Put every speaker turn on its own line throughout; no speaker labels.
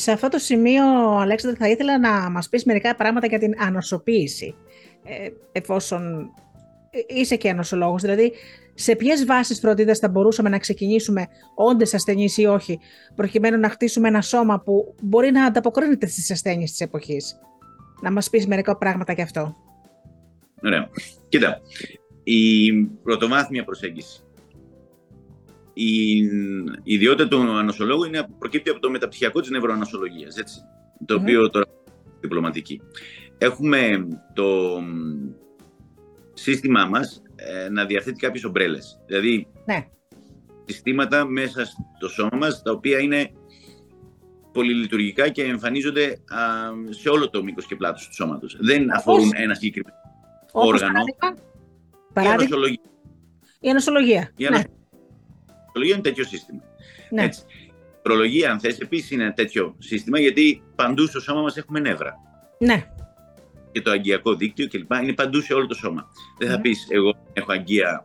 Σε αυτό το σημείο, Αλέξανδρε, θα ήθελα να μας πεις μερικά πράγματα για την ανοσοποίηση. Ε, εφόσον είσαι και ανοσολόγος, δηλαδή σε ποιες βάσεις φροντίδας θα μπορούσαμε να ξεκινήσουμε, όντες ασθενείς ή όχι, προκειμένου να χτίσουμε ένα σώμα που μπορεί να ανταποκρίνεται στις ασθένειες της εποχής. Να μας πεις μερικά πράγματα γι' αυτό.
Ωραία. Κοίτα, η πρωτοβάθμια προσέγγιση. Η, ιδιότητα του ανοσολόγου είναι, προκύπτει από το μεταπτυχιακό της νευροανοσολογίας, έτσι, το οποίο τώρα διπλωματική. Έχουμε το σύστημά μας ε, να διαθέτει κάποιες ομπρέλες. Δηλαδή, ναι. συστήματα μέσα στο σώμα μας, τα οποία είναι πολυλειτουργικά και εμφανίζονται σε όλο το μήκος και πλάτος του σώματος. Δεν αφορούν ένα συγκεκριμένο όργανο.
Παράδειγμα. Η ανοσολογία. Η ανοσολογία.
Η ανοσολογία ναι. είναι τέτοιο σύστημα. Ναι. Έτσι. Η προλογία, αν θες, επίσης είναι τέτοιο σύστημα, γιατί παντού στο σώμα μας έχουμε νεύρα.
Ναι
και το αγκιακό δίκτυο κλπ. Είναι παντού σε όλο το σώμα. Δεν θα ναι. πεις εγώ έχω αγκία.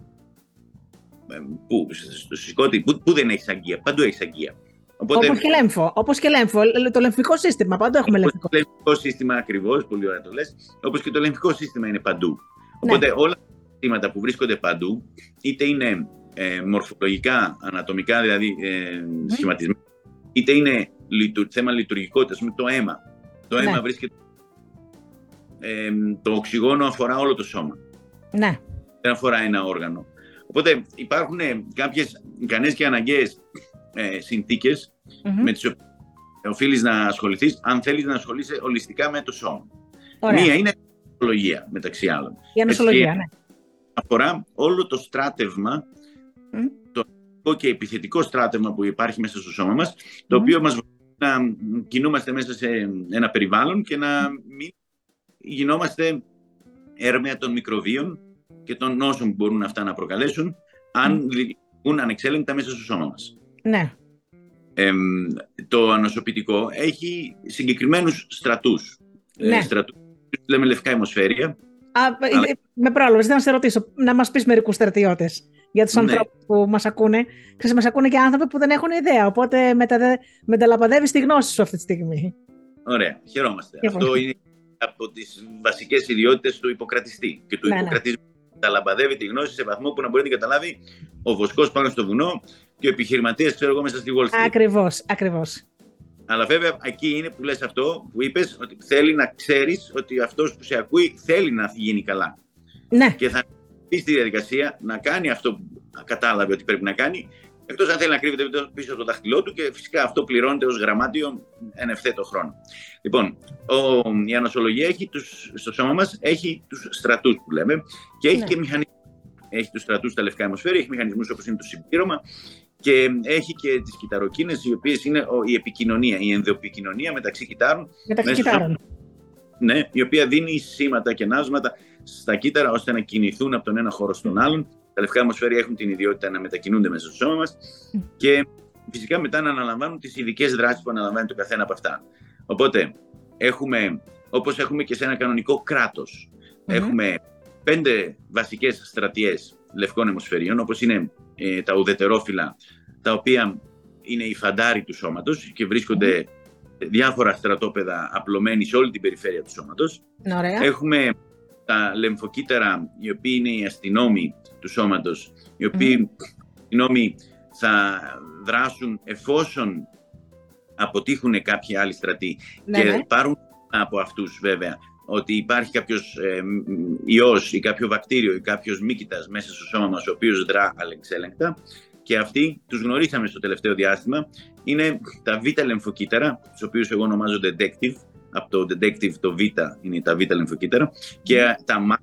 Ε, πού, στο σηκώτη, πού, πού δεν έχεις αγκία. Παντού έχεις αγκία.
Οπότε... Όπως και λέμφο. Όπως και λέμφο. Το λεμφικό σύστημα. Παντού έχουμε λεμφικό.
Το λεμφικό σύστημα ακριβώς, πολύ ωραία το λες. Όπως και το λεμφικό σύστημα είναι παντού. Ναι. Οπότε όλα τα συστήματα που βρίσκονται παντού, είτε είναι ε, μορφολογικά, ανατομικά δηλαδή ε, mm. σχηματισμένα, είτε είναι λειτου, θέμα λειτουργικότητας, με το αίμα. Το αίμα ναι. βρίσκεται το οξυγόνο αφορά όλο το σώμα.
Ναι.
Δεν αφορά ένα όργανο. Οπότε υπάρχουν κάποιες ικανές και αναγκαίες ε, συνθηκες με τις οποίες οφείλεις να ασχοληθείς αν θέλεις να ασχολείσαι ολιστικά με το σώμα. Μία είναι η ανοσολογία, μεταξύ άλλων.
Η ανοσολογία, ναι.
Αφορά όλο το στράτευμα, το και επιθετικό στράτευμα που υπάρχει μέσα στο σώμα μας, το οποίο μας βοηθάει να κινούμαστε μέσα σε ένα περιβάλλον και να μην γινόμαστε έρμεα των μικροβίων και των νόσων που μπορούν αυτά να προκαλέσουν αν λειτουργούν ανεξέλεγκτα μέσα στο σώμα μας.
Ναι.
το ανοσοποιητικό έχει συγκεκριμένους στρατούς.
Ε, ναι.
στρατούς λέμε λευκά αιμοσφαίρια.
Α, αλλά... Με πρόλαβες, να σε ρωτήσω, να μας πεις μερικούς στρατιώτες για τους ναι. ανθρώπους που μας ακούνε. Ξέρεις, μας ακούνε και άνθρωποι που δεν έχουν ιδέα, οπότε μετα... μεταλαπαδεύεις τη γνώση σου αυτή τη στιγμή.
Ωραία, χαιρόμαστε. Αυτό είναι από τις βασικές ιδιότητες του υποκρατιστή και του ναι, ναι. υποκρατισμού. Τα λαμπαδεύει τη γνώση σε βαθμό που να μπορεί να την καταλάβει ο βοσκός πάνω στο βουνό και ο επιχειρηματίας, ξέρω εγώ, μέσα στη Wall Street.
Ακριβώς, ακριβώς.
Αλλά βέβαια εκεί είναι που λες αυτό που είπες, ότι θέλει να ξέρεις ότι αυτός που σε ακούει θέλει να γίνει καλά.
Ναι.
Και θα πει στη διαδικασία να κάνει αυτό που κατάλαβε ότι πρέπει να κάνει Εκτός αν θέλει να κρύβεται πίσω από το δάχτυλό του και φυσικά αυτό πληρώνεται ως γραμμάτιο εν ευθέτω χρόνο. Λοιπόν, ο, η ανοσολογία έχει τους, στο σώμα μας έχει τους στρατούς που λέμε και έχει ναι. και μηχανισμούς. Έχει τους στρατούς στα λευκά αιμοσφαίρια, έχει μηχανισμούς όπως είναι το συμπλήρωμα και έχει και τις κυταροκίνες, οι οποίες είναι η επικοινωνία, η ενδοεπικοινωνία μεταξύ κυτάρων.
Μεταξύ κυτάρων.
Ναι, η οποία δίνει σήματα και ναύσματα στα κύτταρα ώστε να κινηθούν από τον ένα χώρο στον άλλον τα λευκά αιμοσφαίρια έχουν την ιδιότητα να μετακινούνται μέσα στο σώμα μας και φυσικά μετά να αναλαμβάνουν τις ειδικές δράσεις που αναλαμβάνει το καθένα από αυτά. Οπότε, έχουμε, όπως έχουμε και σε ένα κανονικό έχουμε πέντε βασικές στρατιές λευκών αιμοσφαιρίων, όπως είναι ε, τα ουδετερόφυλλα, τα οποία είναι οι φαντάροι του σώματος και βρίσκονται διάφορα στρατόπεδα απλωμένοι σε όλη την περιφέρεια του σώματος. Έχουμε τα λεμφοκύτταρα, οι οποίοι είναι οι αστυνόμοι του σώματος, οι οποίοι αστυνόμοι θα δράσουν εφόσον αποτύχουν κάποιοι άλλοι στρατοί. Ναι, και ναι. πάρουν από αυτούς βέβαια ότι υπάρχει κάποιος ε, ιός ή κάποιο βακτήριο ή κάποιος μύκητας μέσα στο σώμα μας ο οποίος δρά αλεξέλεγκτα και αυτοί τους γνωρίσαμε στο τελευταίο διάστημα. Είναι τα β' λεμφοκύτταρα, τους οποίους εγώ ονομάζω detective από το detective το Β είναι τα Β λεμφοκύτταρα και τα ΜΑΤ,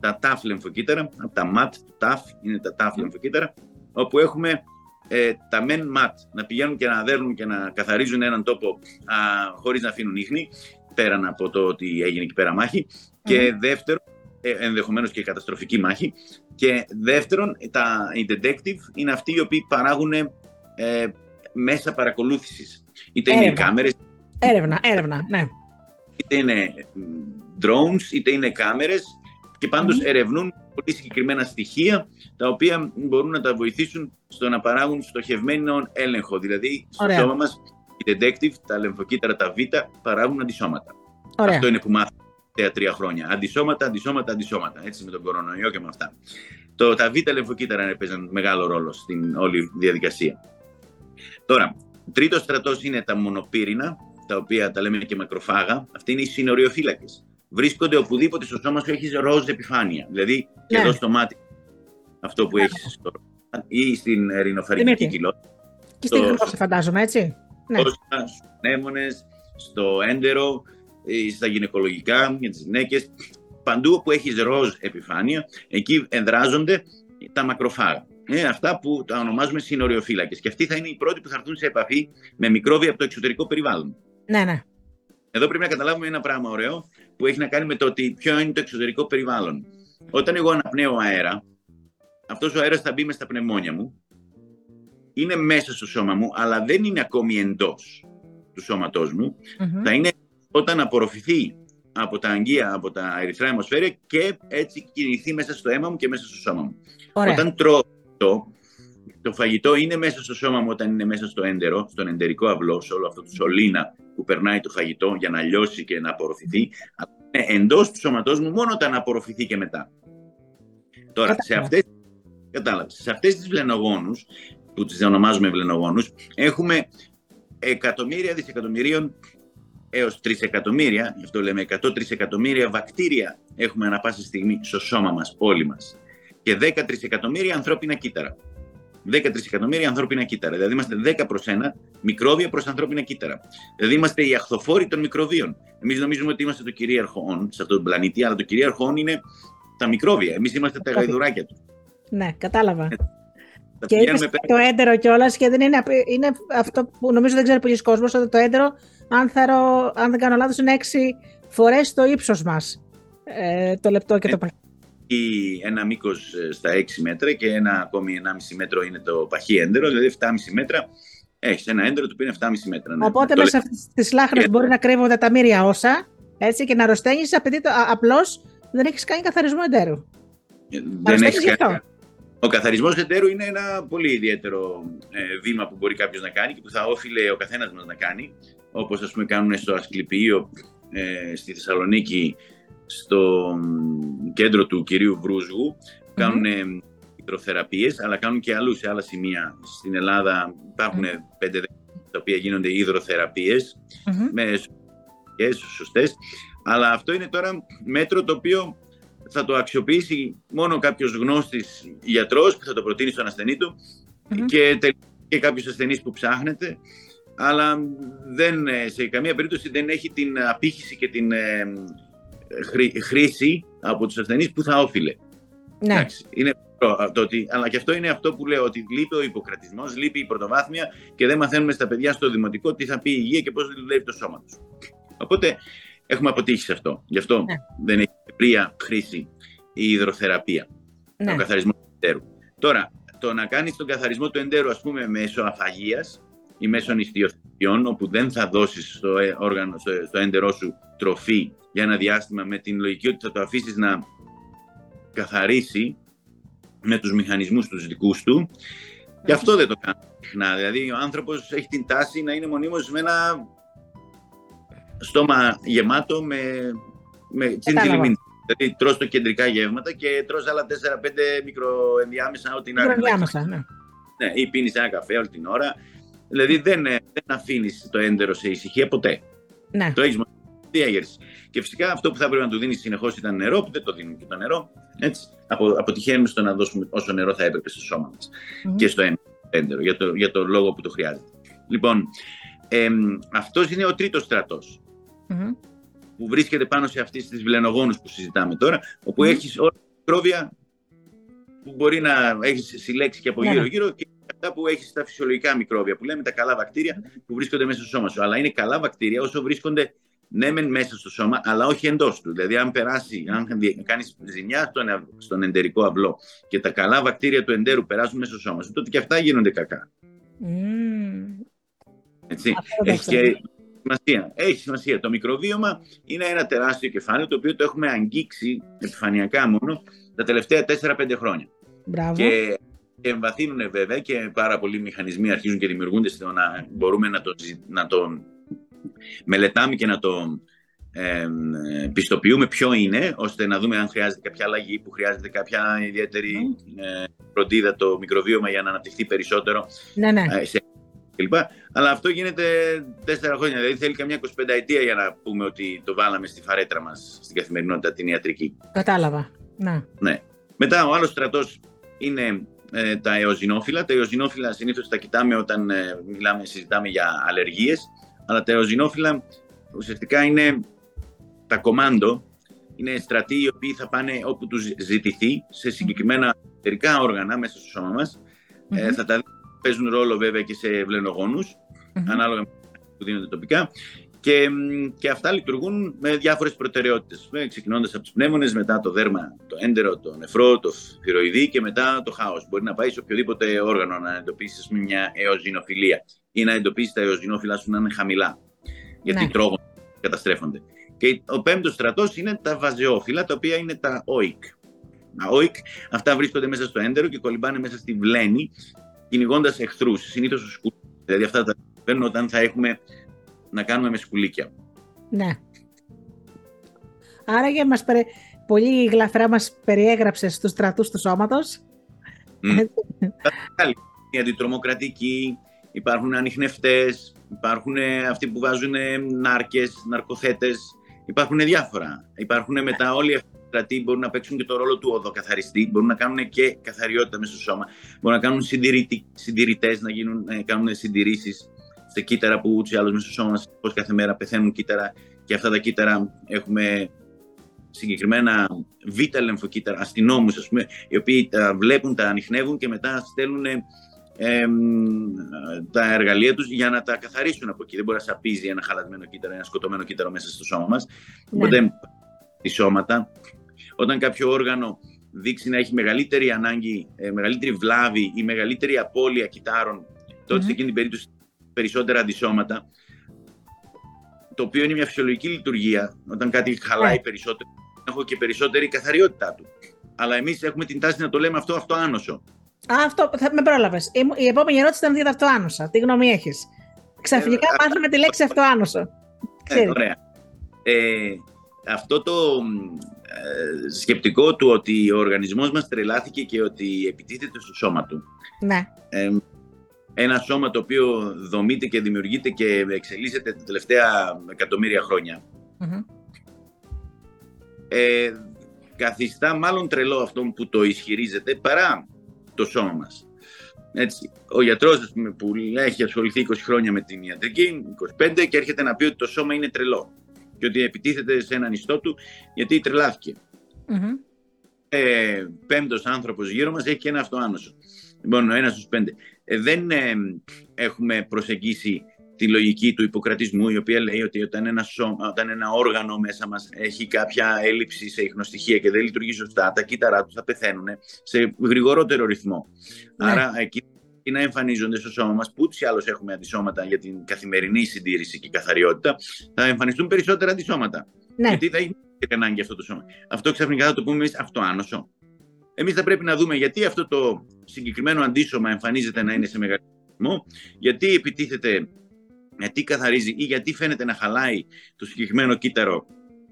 τα TAF λεμφοκύτταρα, από τα ΜΑΤ, το TAF είναι τα TAF λεμφοκύτταρα, όπου έχουμε ε, τα μεν ΜΑΤ να πηγαίνουν και να δέρνουν και να καθαρίζουν έναν τόπο α, χωρίς να αφήνουν ίχνη, πέραν από το ότι έγινε εκεί πέρα μάχη. Και δεύτερον, ε, ενδεχομένως και καταστροφική μάχη. Και δεύτερον, τα, οι detective είναι αυτοί οι οποίοι παράγουν ε, μέσα παρακολούθησης. Είτε είναι κάμερες.
Έρευνα, έρευνα, ναι
είτε είναι drones, είτε είναι κάμερες και πάντως ερευνούν πολύ συγκεκριμένα στοιχεία τα οποία μπορούν να τα βοηθήσουν στο να παράγουν στοχευμένο έλεγχο. Δηλαδή, στο σώμα μας οι detective, τα λεμφοκύτταρα, τα β, παράγουν αντισώματα.
Ωραία.
Αυτό είναι που μάθαμε τα τρία χρόνια. Αντισώματα, αντισώματα, αντισώματα. Έτσι με τον κορονοϊό και με αυτά. Το, τα β' λεμφοκύτταρα έπαιζαν μεγάλο ρόλο στην όλη διαδικασία. Τώρα, τρίτος στρατός είναι τα μονοπύρινα, τα οποία τα λέμε και μακροφάγα. Αυτοί είναι οι συνοριοφύλακες. Βρίσκονται οπουδήποτε στο σώμα σου έχεις ροζ επιφάνεια. Δηλαδή, και
Ναι.
εδώ στο μάτι, αυτό που έχεις στο ή στην ρινοφαρική
Δημήτρη.
κοιλότητα.
Και στην
το-
γνώση, φαντάζομαι, έτσι. Ναι.
Στους πνεύμονες, στο έντερο, ή στα γυναικολογικά, για τις γυναίκες. Παντού όπου έχεις ροζ επιφάνεια, εκεί ενδράζονται τα μακροφάγα. Είναι αυτά που τα ονομάζουμε συνοριοφύλακες. Και αυτοί θα είναι οι πρώτοι που θα έρθουν σε επαφή με μικρόβια από το εξωτερικό περιβάλλον.
Ναι, ναι.
Εδώ πρέπει να καταλάβουμε ένα πράγμα ωραίο που έχει να κάνει με το ότι ποιο είναι το εξωτερικό περιβάλλον. Όταν εγώ αναπνέω αέρα, αυτός ο αέρας θα μπει μες στα πνευμόνια μου, είναι μέσα στο σώμα μου, αλλά δεν είναι ακόμη εντός του σώματός μου.
Μμμ.
Θα είναι όταν απορροφηθεί από τα αγγεία, από τα ερυθρά αιμοσφαίρια και έτσι κινηθεί μέσα στο αίμα μου και μέσα στο σώμα μου.
Ωραία.
Όταν τρώω το, το φαγητό είναι μέσα στο σώμα μου όταν είναι μέσα στο έντερο, στον εντερικό αυλό, σε όλο αυτό το σωλήνα που περνάει το φαγητό για να λιώσει και να απορροφηθεί. Αλλά είναι εντός του σώματός μου μόνο όταν απορροφηθεί και μετά. Τώρα, σε
Κατάλαβα.
αυτές, κατάλαβες, σε αυτές τις βλενογόνους, που τις ονομάζουμε βλενογόνους, έχουμε εκατομμύρια δισεκατομμυρίων έως τρισεκατομμύρια, γι' αυτό λέμε 100 τρισεκατομμύρια βακτήρια έχουμε ανα πάσα στιγμή στο σώμα μας, όλοι μας. Και 10 τρισεκατομμύρια ανθρώπινα κύτταρα. 10 τρισεκατομμύρια ανθρώπινα κύτταρα. Δηλαδή είμαστε 10 προς 1 μικρόβια προς ανθρώπινα κύτταρα. Δηλαδή είμαστε οι αχθοφόροι των μικροβίων. Εμείς νομίζουμε ότι είμαστε το κυρίαρχο όν σε αυτόν τον πλανήτη, αλλά το κυρίαρχο όν είναι τα μικρόβια. Εμείς είμαστε τα
Μικρόβια.
γαϊδουράκια τους.
Ναι, κατάλαβα.
Τα
Και
πηγαίνουμε
είπες
πέρα.
το έντερο κιόλας και δεν είναι, απ- είναι αυτό που νομίζω δεν ξέρει πολλοί κόσμος, ότι το έντερο, αν, θα ρω- αν δεν κάνω λάθος, είναι έξι φορές το ύψος μας. Ε, το λεπτό και το
Ε,
παχύ.
Ή ένα μήκος στα 6 μέτρα και ένα ακόμη 1,5 μέτρο είναι το παχύ έντερο, δηλαδή 7,5 μέτρα. Έχεις ένα έντερο το οποίο είναι 7,5 μέτρα. ναι.
Οπότε
Το
μέσα σε αυτέ τι λάχνε
Ε,
μπορεί να κρύβονται τα μύρια όσα έτσι, και να αρρωσταίνει, απαιτεί το, απλώς δεν έχεις κάνει καθαρισμό εντέρου.
λέω, δεν
Παρασταίνεις
έχεις
γι' αυτό.
κάνει- Ο καθαρισμός εντέρου είναι ένα πολύ ιδιαίτερο ε, βήμα που μπορεί κάποιος να κάνει και που θα όφιλε ο καθένας μας να κάνει. Όπως ας πούμε κάνουν στο Ασκληπιείο ε, στη Θεσσαλονίκη, στο μ, κέντρο του κυρίου Βρούζγου. Κάνουν ε, υδροθεραπείες, αλλά κάνουν και αλλού σε άλλα σημεία. Στην Ελλάδα υπάρχουν πέντε τα οποία γίνονται υδροθεραπείες
Μμμ.
με σωστές, σωστές. Αλλά αυτό είναι τώρα μέτρο το οποίο θα το αξιοποιήσει μόνο κάποιος γνώστης γιατρός που θα το προτείνει στον ασθενή του
Μμμ.
και, τε- και κάποιος ασθενής που ψάχνεται αλλά δεν, ε, σε καμία περίπτωση δεν έχει την απήχηση και την ε, χρή- χρήση από τους ασθενείς που θα όφιλε.
Ναι.
Εντάξει, είναι προ- το ότι, αλλά και αυτό είναι αυτό που λέω, ότι λείπει ο υποκρατισμός, λείπει η πρωτοβάθμια και δεν μαθαίνουμε στα παιδιά στο δημοτικό τι θα πει η υγεία και πώς δουλεύει το σώμα τους. Οπότε έχουμε αποτύχει σε αυτό. Γι' αυτό
Ναι.
δεν έχει ευρεία χρήση η υδροθεραπεία,
ναι.
ο καθαρισμός του εντέρου. Τώρα, το να κάνεις τον καθαρισμό του εντέρου, ας πούμε, μέσω αφαγίας ή μέσω νηστιοθεραπείων, όπου δεν θα δώσεις στο, ε, όργανο, στο, στο έντερό σου τροφή για ένα διάστημα με την λογική ότι θα το αφήσεις να καθαρίσει με τους μηχανισμούς τους δικούς του και αυτό δεν το κάνει συχνά. Δηλαδή ο άνθρωπος έχει την τάση να είναι μονίμως με ένα στόμα γεμάτο με, με τσιντζιλιμίν. Δηλαδή τρως το κεντρικά γεύματα και τρως άλλα 4-5 μικροενδιάμεσα ό,τι να
Μικροδιάμεσα, ναι.
ναι, ή πίνεις ένα καφέ όλη την ώρα. Δηλαδή δεν, ε, δεν αφήνεις το έντερο σε ησυχία ποτέ.
ναι.
Το έχεις μόνο διέγερση. Και φυσικά αυτό που θα πρέπει να του δίνεις συνεχώς ήταν νερό, που δεν το δίνουμε και το νερό. Έτσι. Απο, αποτυχαίνουμε στο να δώσουμε όσο νερό θα έπρεπε στο σώμα μας
Μμμ.
και στο έντερο, για το, για το λόγο που το χρειάζεται. Λοιπόν, εμ, αυτός είναι ο τρίτος στρατός
Μμμ.
που βρίσκεται πάνω σε αυτές τις βλενογόνους που συζητάμε τώρα, όπου
Μμμ.
έχεις όλα τα μικρόβια που μπορεί να έχεις συλλέξει και από
Ναι, ναι.
γύρω-γύρω και αυτά που έχεις τα φυσιολογικά μικρόβια, που λέμε τα καλά βακτήρια που βρίσκονται μέσα στο σώμα σου. Αλλά είναι καλά βακτήρια όσο βρίσκονται ναι μεν μέσα στο σώμα, αλλά όχι εντός του. Δηλαδή αν περάσει, αν δι- κάνεις ζημιά στον, ευ- στον εντερικό αυλό και τα καλά βακτήρια του εντέρου περάσουν μέσα στο σώμα σου, τότε και αυτά γίνονται κακά.
Μμμ.
Έτσι.
Αυτό δεν
Έχεις
ξέρω.
και σημασία. Έχεις σημασία. Το μικροβίωμα είναι ένα τεράστιο κεφάλαιο το οποίο το έχουμε αγγίξει επιφανειακά μόνο τα τελευταία 4-5 χρόνια.
Μπράβο.
Και εμβαθύνουν βέβαια και πάρα πολλοί μηχανισμοί αρχίζουν και δημιουργούνται στο να μπορούμε να το, να το μελετάμε και να το ε, πιστοποιούμε ποιο είναι, ώστε να δούμε αν χρειάζεται κάποια αλλαγή, που χρειάζεται κάποια ιδιαίτερη ε, φροντίδα το μικροβίωμα για να αναπτυχθεί περισσότερο.
Ναι, ναι.
Ε, σε, κλπ. Αλλά αυτό γίνεται τέσσερα χρόνια. Δηλαδή θέλει καμιά 25 ετία για να πούμε ότι το βάλαμε στη φαρέτρα μας στην καθημερινότητα την ιατρική.
Κατάλαβα. Ναι.
ναι. Μετά ο άλλος στρατός είναι ε, τα εοζινόφυλλα. Τα εοζινόφυλλα συνήθως τα κοιτάμε όταν ε, μιλάμε, συζητάμε για αλλεργίες. Αλλά τα εοζινόφυλλα ουσιαστικά είναι τα κομάντο. Είναι στρατοί οι οποίοι θα πάνε όπου τους ζητηθεί σε συγκεκριμένα εταιρικά όργανα μέσα στο σώμα μας. Ε, θα τα παίζουν ρόλο βέβαια και σε βλενογόνους, ανάλογα με που δίνονται τοπικά. Και, και αυτά λειτουργούν με διάφορες προτεραιότητες. Ε, ξεκινώντας από τους πνεύμονες, μετά το δέρμα, το έντερο, το νεφρό, το φυροειδή και μετά το χάος. Μπορεί να πάει σε οποιοδήποτε όργανο να εντοπίσεις πούμε, μια εοζινοφιλία ή να εντοπίσεις τα εοζινόφυλλα σου να είναι χαμηλά. Γιατί ναι. τρώγονται, καταστρέφονται. Και ο πέμπτος στρατός είναι τα βαζεόφυλλα, τα οποία είναι τα όικ. Τα όικ, αυτά βρίσκονται μέσα στο έντερο και κολυμπάνε μέσα στη βλένη, κυνηγώντας εχθρούς. Συνήθως του σκουλίκια. Δηλαδή αυτά τα παίρνουν όταν θα έχουμε να κάνουμε με σκουλίκια.
Ναι. Άρα για μας περι... πολύ γλαφρά μας περιέγραψες τους στρατούς του σώματος.
Mm. Οι αντιτρομοκρατικοί, υπάρχουν ανιχνευτές, υπάρχουν αυτοί που βάζουν νάρκες, ναρκοθέτες, υπάρχουν διάφορα. Υπάρχουν μετά όλοι αυτοί οι στρατοί μπορούν να παίξουν και το ρόλο του οδοκαθαριστή, μπορούν να κάνουν και καθαριότητα μέσα στο σώμα, μπορούν να κάνουν συντηρητές, να γίνουν, να κάνουν συντηρήσεις σε κύτταρα που ούτως ή άλλως μέσα στο σώμα μα κάθε μέρα πεθαίνουν κύτταρα και αυτά τα κύτταρα έχουμε συγκεκριμένα β' λεμφοκύτταρα, αστυνόμους ας πούμε, οι οποίοι τα βλέπουν, τα ανοιχνεύουν και μετά στέλνουν ε, τα εργαλεία τους για να τα καθαρίσουν από εκεί. Δεν μπορεί να σαπίζει ένα χαλασμένο κύτταρο, ένα σκοτωμένο κύτταρο μέσα στο σώμα μας. Ναι. Οπότε, οι σώματα, όταν κάποιο όργανο δείξει να έχει μεγαλύτερη ανάγκη, ε, μεγαλύτερη βλάβη ή μεγαλύτερη απώλεια κυτάρων, τότε mm-hmm. σε εκείνη την περίπτωση περισσότερα αντισώματα, το οποίο είναι μια φυσιολογική λειτουργία. Όταν κάτι χαλάει yeah. περισσότερο, έχω και περισσότερη καθαριότητά του. Αλλά εμείς έχουμε την τάση να το λέμε αυτό αυτοάνωσο.
Α, αυτό θα με πρόλαβες. Η επόμενη ερώτηση ήταν για το αυτοάνωσα. Τι γνώμη έχεις; Ξαφνικά ε, μάθαμε τη λέξη αυτοάνωσο.
Ε, ωραία. Ε, αυτό το ε, σκεπτικό του ότι ο οργανισμός μας τρελάθηκε και ότι επιτίθεται στο σώμα του.
Ναι.
Ε, ένα σώμα το οποίο δομείται και δημιουργείται και εξελίσσεται τα τελευταία εκατομμύρια Ε, καθιστά μάλλον τρελό αυτόν που το ισχυρίζεται παρά το σώμα μας. Έτσι, ο γιατρός που έχει ασχοληθεί 20 χρόνια με την ιατρική, 25 και έρχεται να πει ότι το σώμα είναι τρελό και ότι επιτίθεται σε έναν ιστό του γιατί τρελάθηκε. Mm-hmm. Ε, πέμπτος άνθρωπος γύρω μας έχει και ένα αυτοάνωσο. Λοιπόν, ο ένας στους πέντε. Ε, δεν ε, έχουμε προσεγγίσει τη λογική του υποκρατισμού, η οποία λέει ότι όταν ένα, σώμα, όταν ένα όργανο μέσα μας έχει κάποια έλλειψη σε ίχνοστοιχεία και δεν λειτουργεί σωστά, τα κύτταρά τους θα πεθαίνουν σε γρηγορότερο ρυθμό. Ναι. Άρα εκεί να εμφανίζονται στο σώμα μας, που ούτως ή άλλως έχουμε αντισώματα για την καθημερινή συντήρηση και καθαριότητα, θα εμφανιστούν περισσότερα αντισώματα. Ναι. Γιατί θα έχει ανάγκη αυτό το σώμα. Αυτό ξαφνικά θα το πούμε εμείς αυτοάνωσο. Εμείς θα πρέπει να δούμε γιατί αυτό το συγκεκριμένο αντίσωμα εμφανίζεται να είναι σε μεγαλύτερο γιατί επιτίθεται γιατί καθαρίζει ή γιατί φαίνεται να χαλάει το συγκεκριμένο κύτταρο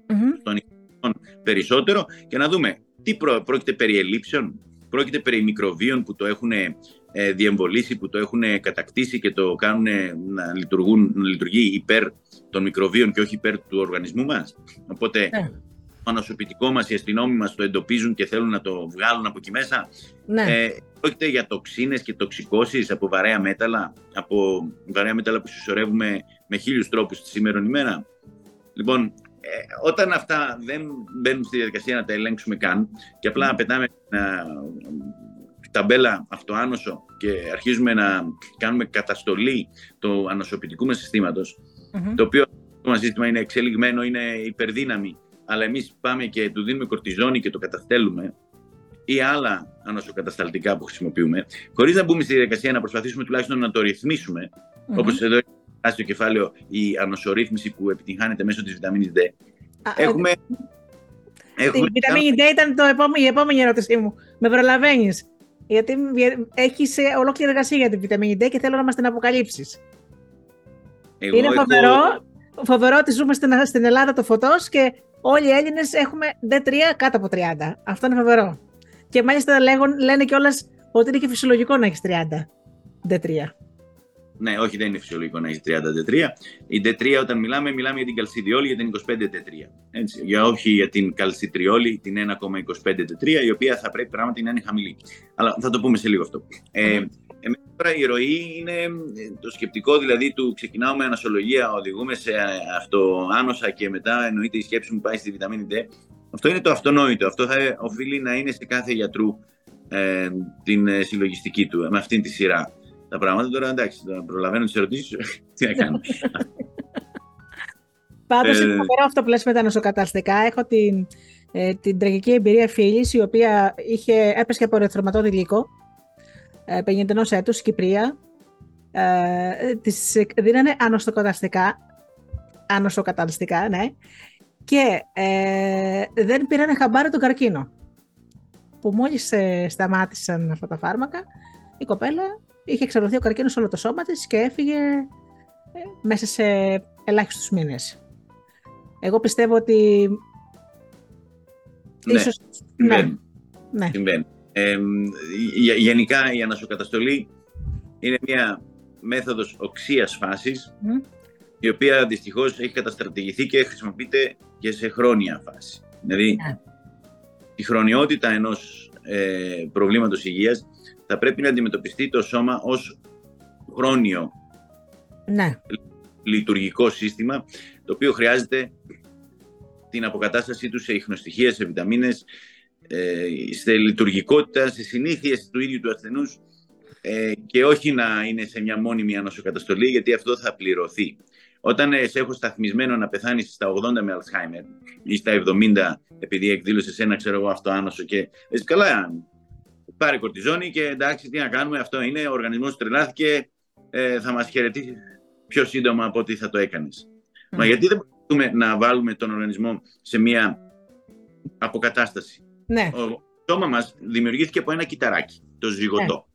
mm-hmm. περισσότερο και να δούμε τι προ, πρόκειται περί ελλείψεων, πρόκειται περί μικροβίων που το έχουν ε, διεμβολήσει, που το έχουν κατακτήσει και το κάνουν να, λειτουργούν, να λειτουργεί υπέρ των μικροβίων και όχι υπέρ του οργανισμού μας. Οπότε yeah. Ναι. το ανοσοποιητικό μας, οι αστυνόμοι μας το εντοπίζουν και θέλουν να το βγάλουν από εκεί μέσα. Ναι. Ε, Πρόκειται για τοξίνες και τοξικώσεις από βαρέα μέταλλα, από βαρέα μέταλλα που συσσωρεύουμε με χίλιους τρόπους τη σήμερα ημέρα. Λοιπόν, ε, όταν αυτά δεν μπαίνουν στη διαδικασία να τα ελέγξουμε καν και απλά πετάμε μια ταμπέλα αυτοάνωσο και αρχίζουμε να κάνουμε καταστολή του ανοσοποιητικού μας συστηματος το οποίο το σύστημα είναι εξελιγμένο, είναι υπερδύναμη, αλλά εμείς πάμε και του δίνουμε κορτιζόνη και το καταστέλουμε, ή άλλα ανοσοκατασταλτικά που χρησιμοποιούμε, χωρίς να μπούμε στη διαδικασία να προσπαθήσουμε τουλάχιστον να το ρυθμίσουμε, mm-hmm. όπως εδώ έχει στο κεφάλαιο η ανοσορύθμιση που επιτυγχάνεται μέσω της βιταμίνης D. έχουμε,
έχουμε... Η βιταμίνη D ήταν το επόμενη, η επόμενη ερώτησή μου. Με προλαβαίνεις; Γιατί έχει ολόκληρη εργασία για τη βιταμίνη D και θέλω να μας την αποκαλύψεις. Είναι έχω... φοβερό, φοβερό ότι ζούμε στην, στην Ελλάδα το φωτός και όλοι οι Έλληνες έχουμε D3 κάτω από 30. Αυτό είναι φοβερό. Και μάλιστα λέγον, λένε κιόλας ότι είναι και φυσιολογικό να έχεις 30 D3.
Ναι, όχι, δεν είναι φυσιολογικό να έχεις 30 D3. Η D3, όταν μιλάμε, μιλάμε για την καλσιδιόλη για την 25 D3. Έτσι, για όχι για την καλσιτριόλη, την 1,25 D3, η οποία θα πρέπει πράγματι να είναι χαμηλή. Αλλά θα το πούμε σε λίγο αυτό. Ε, τώρα η ροή είναι το σκεπτικό δηλαδή του ξεκινάω με ανασολογία, οδηγούμε σε αυτοάνοσα και μετά εννοείται η σκέψη μου πάει στη βιταμίνη D. Αυτό είναι το αυτονόητο. Αυτό θα οφείλει να είναι σε κάθε γιατρού ε, την ε, συλλογιστική του, με αυτήν τη σειρά τα πράγματα. Τώρα εντάξει, τώρα προλαβαίνω τις ερωτήσεις. Τι να κάνω.
Πάντως, ε... είναι αυτό που λες με τα νοσοκαταστικά. Έχω την, ε, την τραγική εμπειρία φίλης, η οποία είχε, έπεσε από ρεθροματόδη λύκο, ε, 51 έτους, Κυπρία. Ε, της δίνανε ανοσοκαταστικά, ανοσοκαταστικά, ναι, και ε, δεν πήρανε χαμπάρι τον καρκίνο. Που μόλις ε, σταμάτησαν αυτά τα φάρμακα, η κοπέλα είχε εξαπλωθεί ο καρκίνος όλο το σώμα της και έφυγε ε, μέσα σε ελάχιστους μήνες. Εγώ πιστεύω ότι
ναι, ίσως... Ναι, ναι. Ε, γενικά η ανασοκαταστολή είναι μια μέθοδος οξίας φάσης η οποία δυστυχώς έχει καταστρατηγηθεί και χρησιμοποιείται και σε χρόνια φάση. Δηλαδή ναι. η χρονιότητα ενός ε, προβλήματος υγείας θα πρέπει να αντιμετωπιστεί το σώμα ως χρόνιο
ναι.
λειτουργικό σύστημα, το οποίο χρειάζεται την αποκατάστασή του σε ιχνοστοιχεία, σε βιταμίνες, ε, σε λειτουργικότητα, σε συνήθειες του ίδιου του ασθενούς ε, και όχι να είναι σε μια μόνιμη ανοσοκαταστολή, γιατί αυτό θα πληρωθεί. Όταν ε, σε έχω σταθμισμένο να πεθάνει στα 80 με Αλσχάιμερ ή στα 70 επειδή εκδήλωσε ένα ξέρω εγώ αυτό άνοσο και λες καλά πάρει κορτιζόνη και εντάξει τι να κάνουμε αυτό είναι ο οργανισμός τρελάθηκε ε, θα μας χαιρετήσει πιο σύντομα από ό,τι θα το έκανες. Μα γιατί δεν μπορούμε να βάλουμε τον οργανισμό σε μια αποκατάσταση;
Ναι.
Ο σώμα μας δημιουργήθηκε από ένα κυταράκι, το ζυγωτό.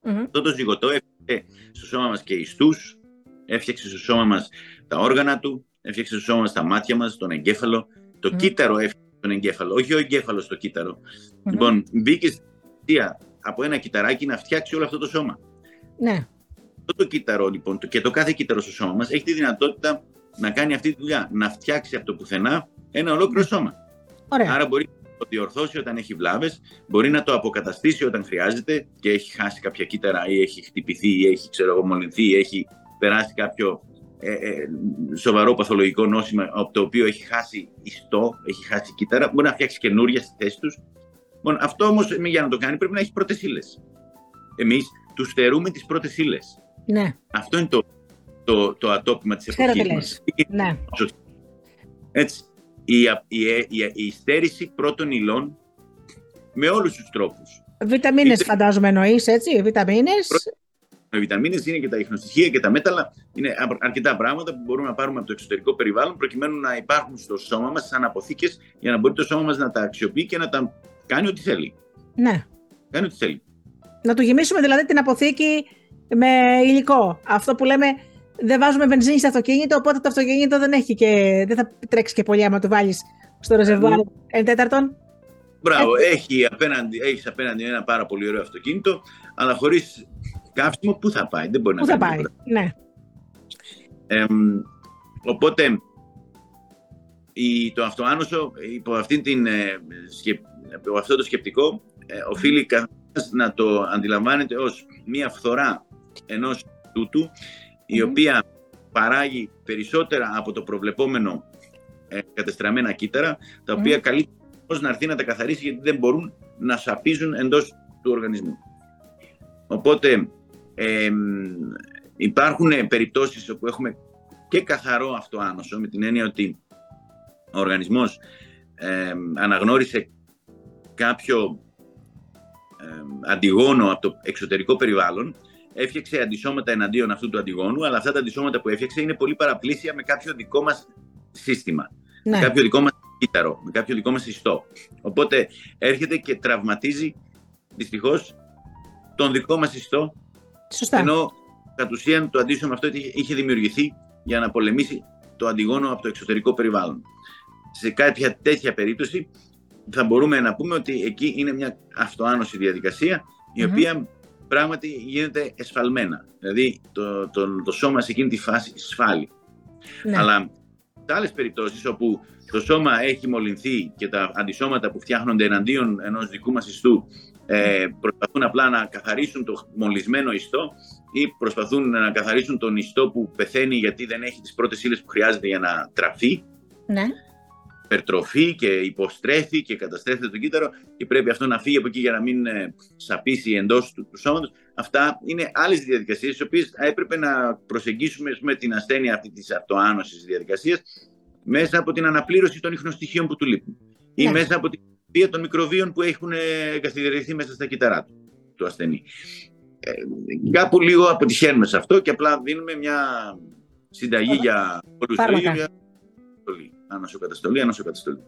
Ναι. Αυτό το ζυγωτό έφτιαξε στο σώμα μας και ιστούς, έφτιαξε στο σώμα μας τα όργανα του, έφτιαξε στο σώμα μας τα μάτια μας, τον εγκέφαλο. Το mm. κύτταρο έφτιαξε τον εγκέφαλο, όχι ο εγκέφαλος στο κύτταρο. Mm-hmm. Λοιπόν, μπήκε από ένα κυταράκι να φτιάξει όλο αυτό το σώμα.
Ναι.
Αυτό το κύτταρο λοιπόν και το κάθε κύτταρο στο σώμα μας έχει τη δυνατότητα να κάνει αυτή τη δουλειά, να φτιάξει από το πουθενά ένα ολόκληρο σώμα.
Ωραία.
Άρα μπορεί να το διορθώσει όταν έχει βλάβες, μπορεί να το αποκαταστήσει όταν χρειάζεται και έχει χάσει κάποια κύτταρα ή έχει χτυπηθεί ή έχει ξέρω εγώ, μολυνθεί ή έχει περάσει κάποιο ε, ε, σοβαρό παθολογικό νόσημα από το οποίο έχει χάσει ιστό, έχει χάσει κύτταρα, μπορεί να φτιάξει καινούρια στη θέση τους. Λοιπόν, αυτό όμως για να το κάνει πρέπει να έχει πρώτες ύλες. Εμείς τους στερούμε τις πρώτες ύλες.
Ναι.
Αυτό είναι το, το, το ατόπιμα της εποχής μας.
Ναι.
Έτσι. Η, η, η, η στέρηση πρώτων υλών με όλους τους τρόπους.
Βιταμίνες, Είτε... φαντάζομαι εννοείς, έτσι. Βιταμίνες.
Οι βιταμίνες είναι και τα ιχνοστοιχεία και τα μέταλλα. Είναι αρκετά πράγματα που μπορούμε να πάρουμε από το εξωτερικό περιβάλλον προκειμένου να υπάρχουν στο σώμα μας σαν αποθήκες για να μπορεί το σώμα μας να τα αξιοποιεί και να τα κάνει ό,τι θέλει.
Ναι.
Κάνει ό,τι θέλει.
Να του γεμίσουμε δηλαδή την αποθήκη με υλικό. Αυτό που λέμε δεν βάζουμε βενζίνη στο αυτοκίνητο, οπότε το αυτοκίνητο δεν έχει και δεν θα τρέξει και πολύ άμα το βάλεις στο ρεζερβουάρ εν τέταρτον.
Μπράβο, έχει απέναντι, έχεις απέναντι ένα πάρα πολύ ωραίο αυτοκίνητο, αλλά χωρίς καύσιμο, πού θα πάει, δεν μπορεί
πού
να
πάει. Πού θα πάει, ναι.
Ε, οπότε, η, το αυτοάνωσο υπό αυτήν την, ε, αυτό το σκεπτικό ε, οφείλει να το αντιλαμβάνεται ως μία φθορά ενός τούτου η οποία παράγει περισσότερα από το προβλεπόμενο ε, κατεστραμμένα κύτταρα τα οποία καλεί να έρθει να τα καθαρίσει γιατί δεν μπορούν να σαπίζουν εντός του οργανισμού. Οπότε ε, υπάρχουν περιπτώσεις όπου έχουμε και καθαρό αυτοάνωσο με την έννοια ότι ο οργανισμός ε, αναγνώρισε κάποιο ε, αντιγόνο από το εξωτερικό περιβάλλον, έφτιαξε αντισώματα εναντίον αυτού του αντιγόνου, αλλά αυτά τα αντισώματα που έφτιαξε είναι πολύ παραπλήσια με κάποιο δικό μας σύστημα, ναι. με κάποιο δικό μας κύτταρο, με κάποιο δικό μας ιστό. Οπότε έρχεται και τραυματίζει δυστυχώς τον δικό μας ιστό.
Σωστά.
Ενώ κατ' ουσίαν το αντίστοιχο αυτό είχε δημιουργηθεί για να πολεμήσει το αντιγόνο από το εξωτερικό περιβάλλον. Σε κάποια τέτοια περίπτωση θα μπορούμε να πούμε ότι εκεί είναι μια αυτοάνωση διαδικασία η οποία πράγματι γίνεται εσφαλμένα. Δηλαδή το, το, το σώμα σε εκείνη τη φάση σφάλει. Ναι. Αλλά σε άλλες περιπτώσεις όπου το σώμα έχει μολυνθεί και τα αντισώματα που φτιάχνονται εναντίον ενός δικού μας ιστού ε, προσπαθούν απλά να καθαρίσουν το μολυσμένο ιστό ή προσπαθούν να καθαρίσουν τον ιστό που πεθαίνει γιατί δεν έχει τις πρώτες ύλες που χρειάζεται για να τραφεί.
Ναι.
Περτροφεί και υποστρέφει και καταστρέφεται τον κύτταρο και πρέπει αυτό να φύγει από εκεί για να μην ε, σαπίσει εντός του, του σώματος. Αυτά είναι άλλες διαδικασίες τις οποίες έπρεπε να προσεγγίσουμε με την ασθένεια αυτή της αυτοάνωσης διαδικασίας μέσα από την αναπλήρωση των ιχνοστοιχείων που του λείπουν ή ναι. μέσα από την βία των μικροβίων που έχουν εγκαθιδρυθεί μέσα στα κύτταρά του, του ασθενή. Ε, κάπου λίγο αποτυχαίνουμε σε αυτό και απλά δίνουμε μια συνταγή για όλους τους ίδιους, ανασοκαταστολή, ανασοκαταστολή.